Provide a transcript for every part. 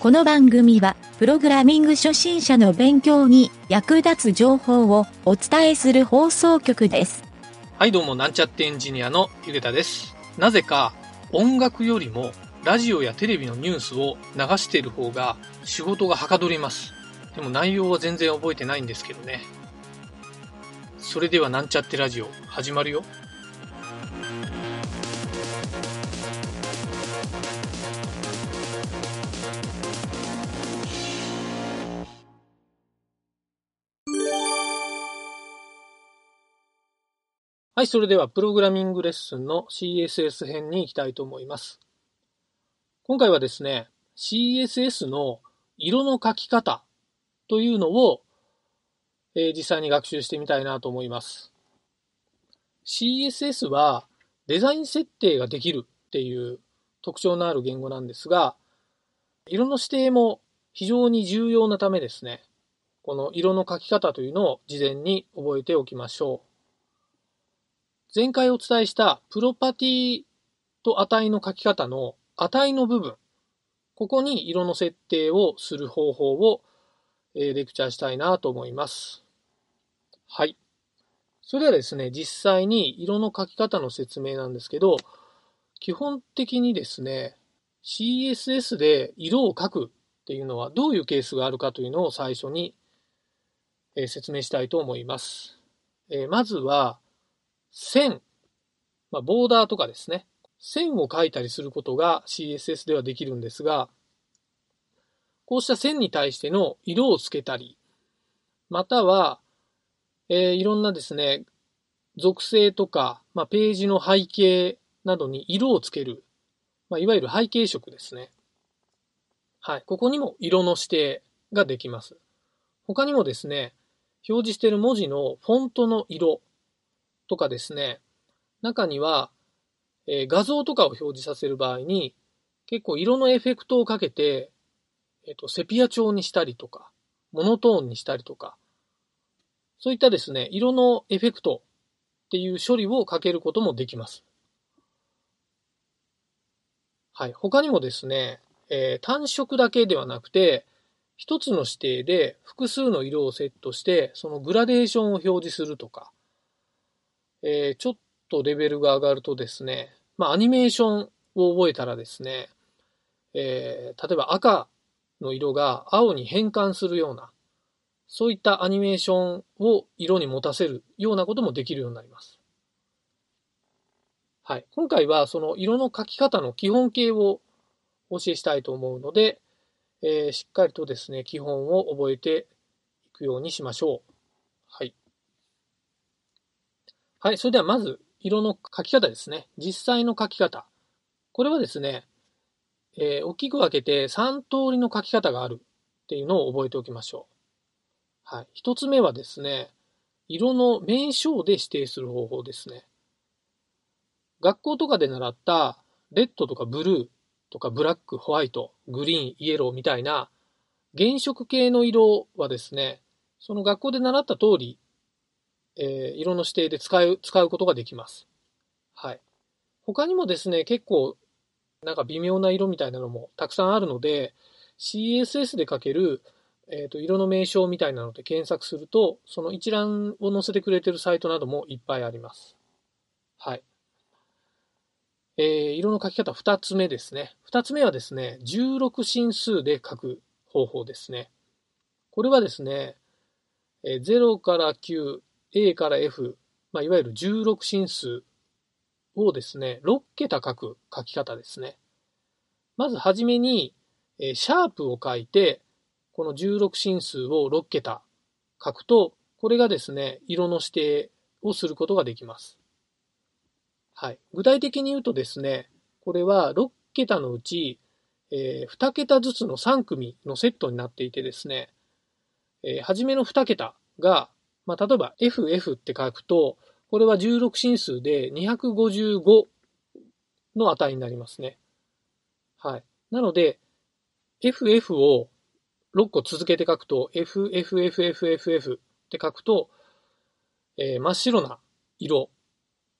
この番組は、プログラミング初心者の勉強に役立つ情報をお伝えする放送局です。はい、どうも、なんちゃってエンジニアのゆげたです。なぜか、音楽よりも、ラジオやテレビのニュースを流している方が、仕事がはかどります。でも内容は全然覚えてないんですけどね。それでは、なんちゃってラジオ、始まるよ。はい、それではプログラミングレッスンの CSS 編に行きたいと思います。今回はですね、CSS の色の書き方というのを、えー実際に学習してみたいなと思います。CSS はデザイン設定ができるっていう特徴のある言語なんですが、色の指定も非常に重要なためですね、この色の書き方というのを事前に覚えておきましょう。前回お伝えしたプロパティと値の書き方の値の部分、ここに色の設定をする方法を、レクチャーしたいなと思います。はい。それではですね、実際に色の書き方の説明なんですけど、基本的にですね、CSS で色を書くっていうのはどういうケースがあるかというのを最初に、説明したいと思います。まずは、線、まあ、ボーダーとかですね。線を書いたりすることが CSS ではできるんですが、こうした線に対しての色をつけたり、または、えーいろんなですね、属性とか、まあ、ページの背景などに色をつける、まあ、いわゆる背景色ですね。はい。ここにも色の指定ができます。他にもですね、表示している文字のフォントの色とかですね、中には、えー画像とかを表示させる場合に、結構色のエフェクトをかけて、えっ、と、セピア調にしたりとか、モノトーンにしたりとか、そういったですね、色のエフェクトっていう処理をかけることもできます。はい。他にもですね、えー単色だけではなくて、一つの指定で複数の色をセットして、そのグラデーションを表示するとか、えーちょっとレベルが上がるとですね、まあ、アニメーションを覚えたらですね、えー例えば赤の色が青に変換するような、そういったアニメーションを色に持たせるようなこともできるようになります。はい。今回はその色の描き方の基本形をお教えしたいと思うので、えーしっかりとですね、基本を覚えていくようにしましょう。はい。はい。それではまず、色の描き方ですね。実際の描き方。これはですね、えー大きく分けて3通りの描き方があるっていうのを覚えておきましょう。はい。一つ目はですね、色の名称で指定する方法ですね。学校とかで習った、レッドとかブルーとかブラック、ホワイト、グリーン、イエローみたいな原色系の色はですね、その学校で習った通り、えー色の指定で使う、使うことができます。はい。他にもですね、結構、なんか微妙な色みたいなのもたくさんあるので、CSS で書ける、えーと、色の名称みたいなので検索すると、その一覧を載せてくれてるサイトなどもいっぱいあります。はい。えー色の書き方二つ目ですね。二つ目はですね、16進数で書く方法ですね。これはですね、えー0から9、A から F、まあ、いわゆる16進数をですね、6桁書く書き方ですね。まずはじめに、えーシャープを書いて、この16進数を6桁書くと、これがですね、色の指定をすることができます。はい。具体的に言うとですね、これは6桁のうち、えー2桁ずつの3組のセットになっていてですね、えー初めの2桁が、まあ、例えば FF って書くと、これは16進数で255の値になりますね。はい。なので、FF を6個続けて書くと、FFFFFF って書くと、えー真っ白な色、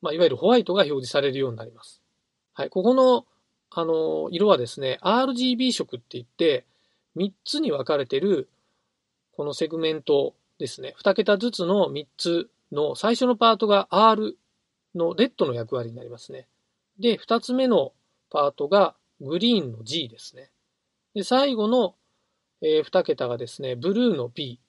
まあ、いわゆるホワイトが表示されるようになります。はい。ここの、あの、色はですね、RGB 色って言って、3つに分かれてるこのセグメントですね。2桁ずつの3つの最初のパートが R のレッドの役割になりますね。で、2つ目のパートがグリーンの G ですね。で、最後の、えー、2桁がですね、ブルーの B。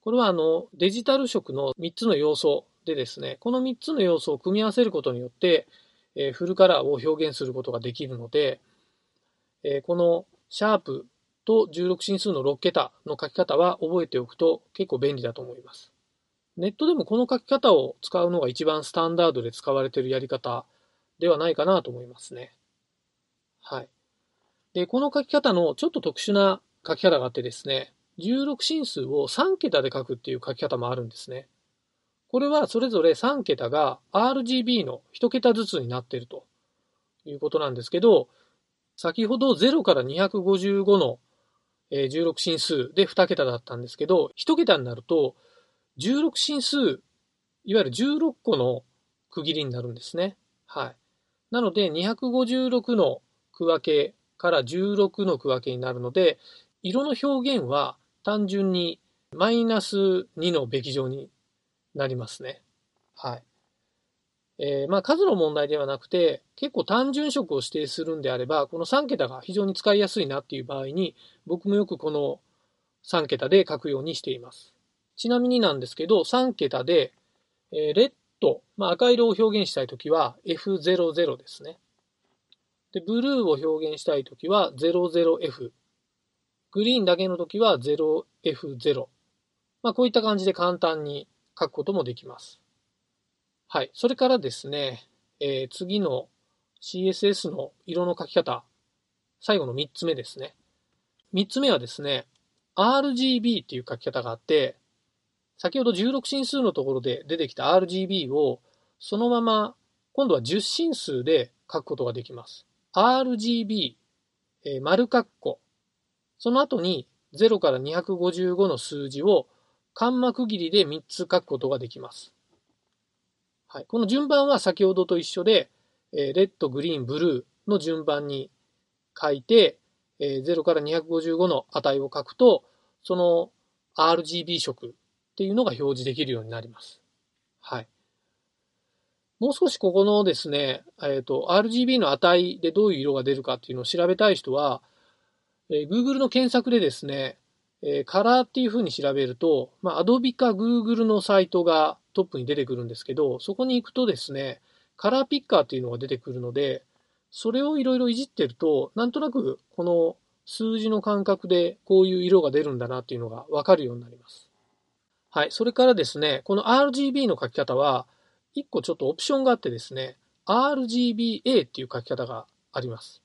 これはあの、デジタル色の3つの要素でですね、この3つの要素を組み合わせることによって、えー、フルカラーを表現することができるので、えー、このシャープと16進数の6桁の書き方は覚えておくと結構便利だと思います。ネットでもこの書き方を使うのが一番スタンダードで使われているやり方ではないかなと思いますね。はい。で、この書き方のちょっと特殊な書き方があってですね、16進数を3桁で書くっていう書き方もあるんですね。これはそれぞれ3桁が RGB の1桁ずつになっているということなんですけど、先ほど0から255の16進数で2桁だったんですけど、1桁になると16進数、いわゆる16個の区切りになるんですね。はい。なので256の区分けから16の区分けになるので、色の表現は単純にマイナス2のべき乗になりますね。はい。えー、まあ数の問題ではなくて、結構単純色を指定するんであれば、この3桁が非常に使いやすいなっていう場合に、僕もよくこの3桁で書くようにしています。ちなみになんですけど、3桁で、えー、レッド、まあ、赤色を表現したいときは F00 ですね。で、ブルーを表現したいときは 00F。グリーンだけのときは 0F0。まあ、こういった感じで簡単に書くこともできます。はい。それからですね、えー、次の CSS の色の書き方。最後の3つ目ですね。3つ目はですね、RGB っていう書き方があって、先ほど16進数のところで出てきた RGB をそのまま今度は10進数で書くことができます。RGB、えー、丸括弧。その後に0から255の数字を間幕切りで3つ書くことができます。はい。この順番は先ほどと一緒で、えー、レッド、グリーン、ブルーの順番に書いて、えー、0から255の値を書くと、その RGB 色っていうのが表示できるようになります。はい。もう少しここのですね、えっ、ー、と、RGB の値でどういう色が出るかっていうのを調べたい人は、えー、Google の検索でですね、えー、カラーっていう風に調べると、まあ、Adobe か Google のサイトがトップに出てくるんですけど、そこに行くとですね、カラーピッカーっていうのが出てくるので、それをいろいろいじってると、なんとなくこの数字の感覚でこういう色が出るんだなっていうのがわかるようになります。はい。それからですね、この RGB の書き方は、一個ちょっとオプションがあってですね、RGBA っていう書き方があります。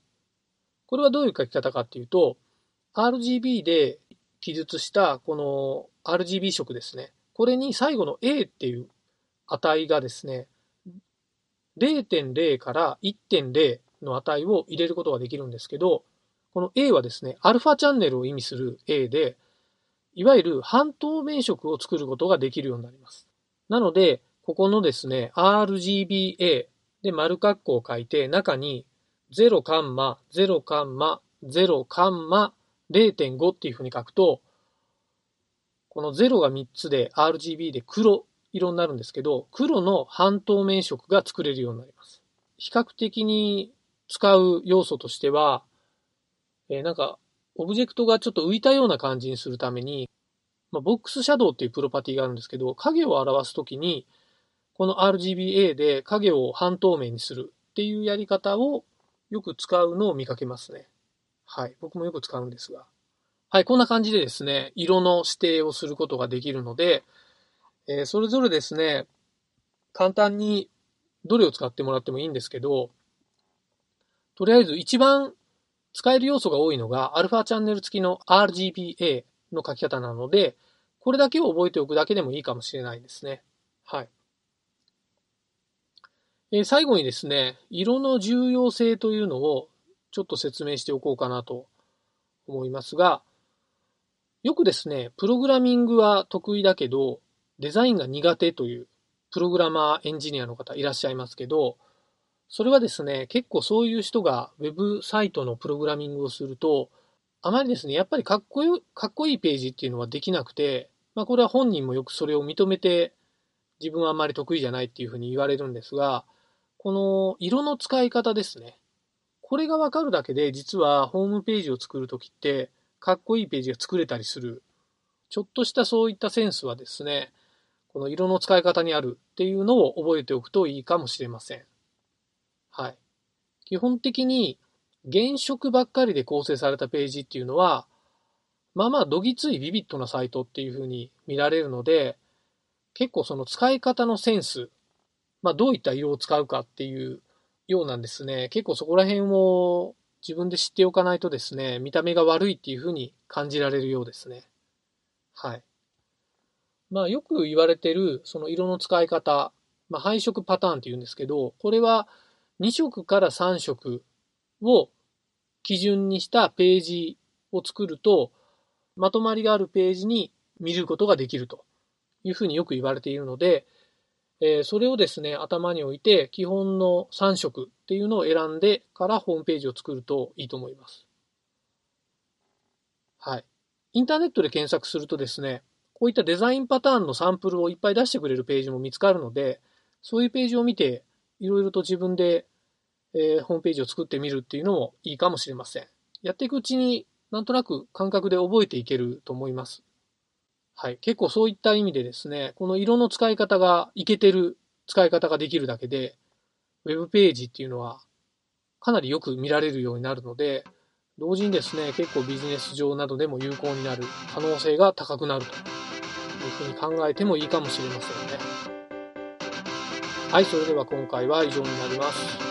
これはどういう書き方かっていうと、RGB で記述したこの RGB 色ですね。これに最後の A っていう値がですね、0.0から1.0の値を入れることができるんですけど、この A はですね、アルファチャンネルを意味する A で、いわゆる半透明色を作ることができるようになります。なので、ここのですね、RGBA で丸括弧を書いて、中に0カンマ、0カンマ、0カンマ、0.5っていうふうに書くと、この0が3つで RGB で黒色になるんですけど、黒の半透明色が作れるようになります。比較的に使う要素としては、えー、なんかオブジェクトがちょっと浮いたような感じにするために、まあ、ボックスシャドウっていうプロパティがあるんですけど、影を表すときに、この RGBA で影を半透明にするっていうやり方をよく使うのを見かけますね。はい。僕もよく使うんですが。はい。こんな感じでですね、色の指定をすることができるので、えー、それぞれですね、簡単にどれを使ってもらってもいいんですけど、とりあえず一番使える要素が多いのが、アルファチャンネル付きの RGBA の書き方なので、これだけを覚えておくだけでもいいかもしれないですね。はい。え最後にですね、色の重要性というのをちょっと説明しておこうかなと思いますが、よくですね、プログラミングは得意だけど、デザインが苦手というプログラマーエンジニアの方いらっしゃいますけど、それはですね、結構そういう人がウェブサイトのプログラミングをすると、あまりですね、やっぱりかっこよかっこいいページっていうのはできなくて、まあこれは本人もよくそれを認めて、自分はあまり得意じゃないっていうふうに言われるんですが、この色の使い方ですね。これがわかるだけで、実はホームページを作るときって、かっこいいページが作れたりする。ちょっとしたそういったセンスはですね、この色の使い方にあるっていうのを覚えておくといいかもしれません。はい。基本的に原色ばっかりで構成されたページっていうのは、まあまあどぎついビビッドなサイトっていうふうに見られるので、結構その使い方のセンス、まあどういった色を使うかっていうようなんですね。結構そこら辺を自分で知っておかないとですね、見た目が悪いっていうふうに感じられるようですね。はい。まあよく言われてるその色の使い方、まあ配色パターンって言うんですけど、これは2色から3色を基準にしたページを作ると、まとまりがあるページに見ることができるというふうによく言われているので、えそれをですね、頭に置いて、基本の3色っていうのを選んでからホームページを作るといいと思います。はい。インターネットで検索するとですね、こういったデザインパターンのサンプルをいっぱい出してくれるページも見つかるので、そういうページを見て、いろいろと自分でえー、ホームページを作ってみるっていうのもいいかもしれません。やっていくうちになんとなく感覚で覚えていけると思います。はい。結構そういった意味でですね、この色の使い方がいけてる使い方ができるだけで、ウェブページっていうのはかなりよく見られるようになるので、同時にですね、結構ビジネス上などでも有効になる可能性が高くなるというふうに考えてもいいかもしれませんね。はい、それでは今回は以上になります。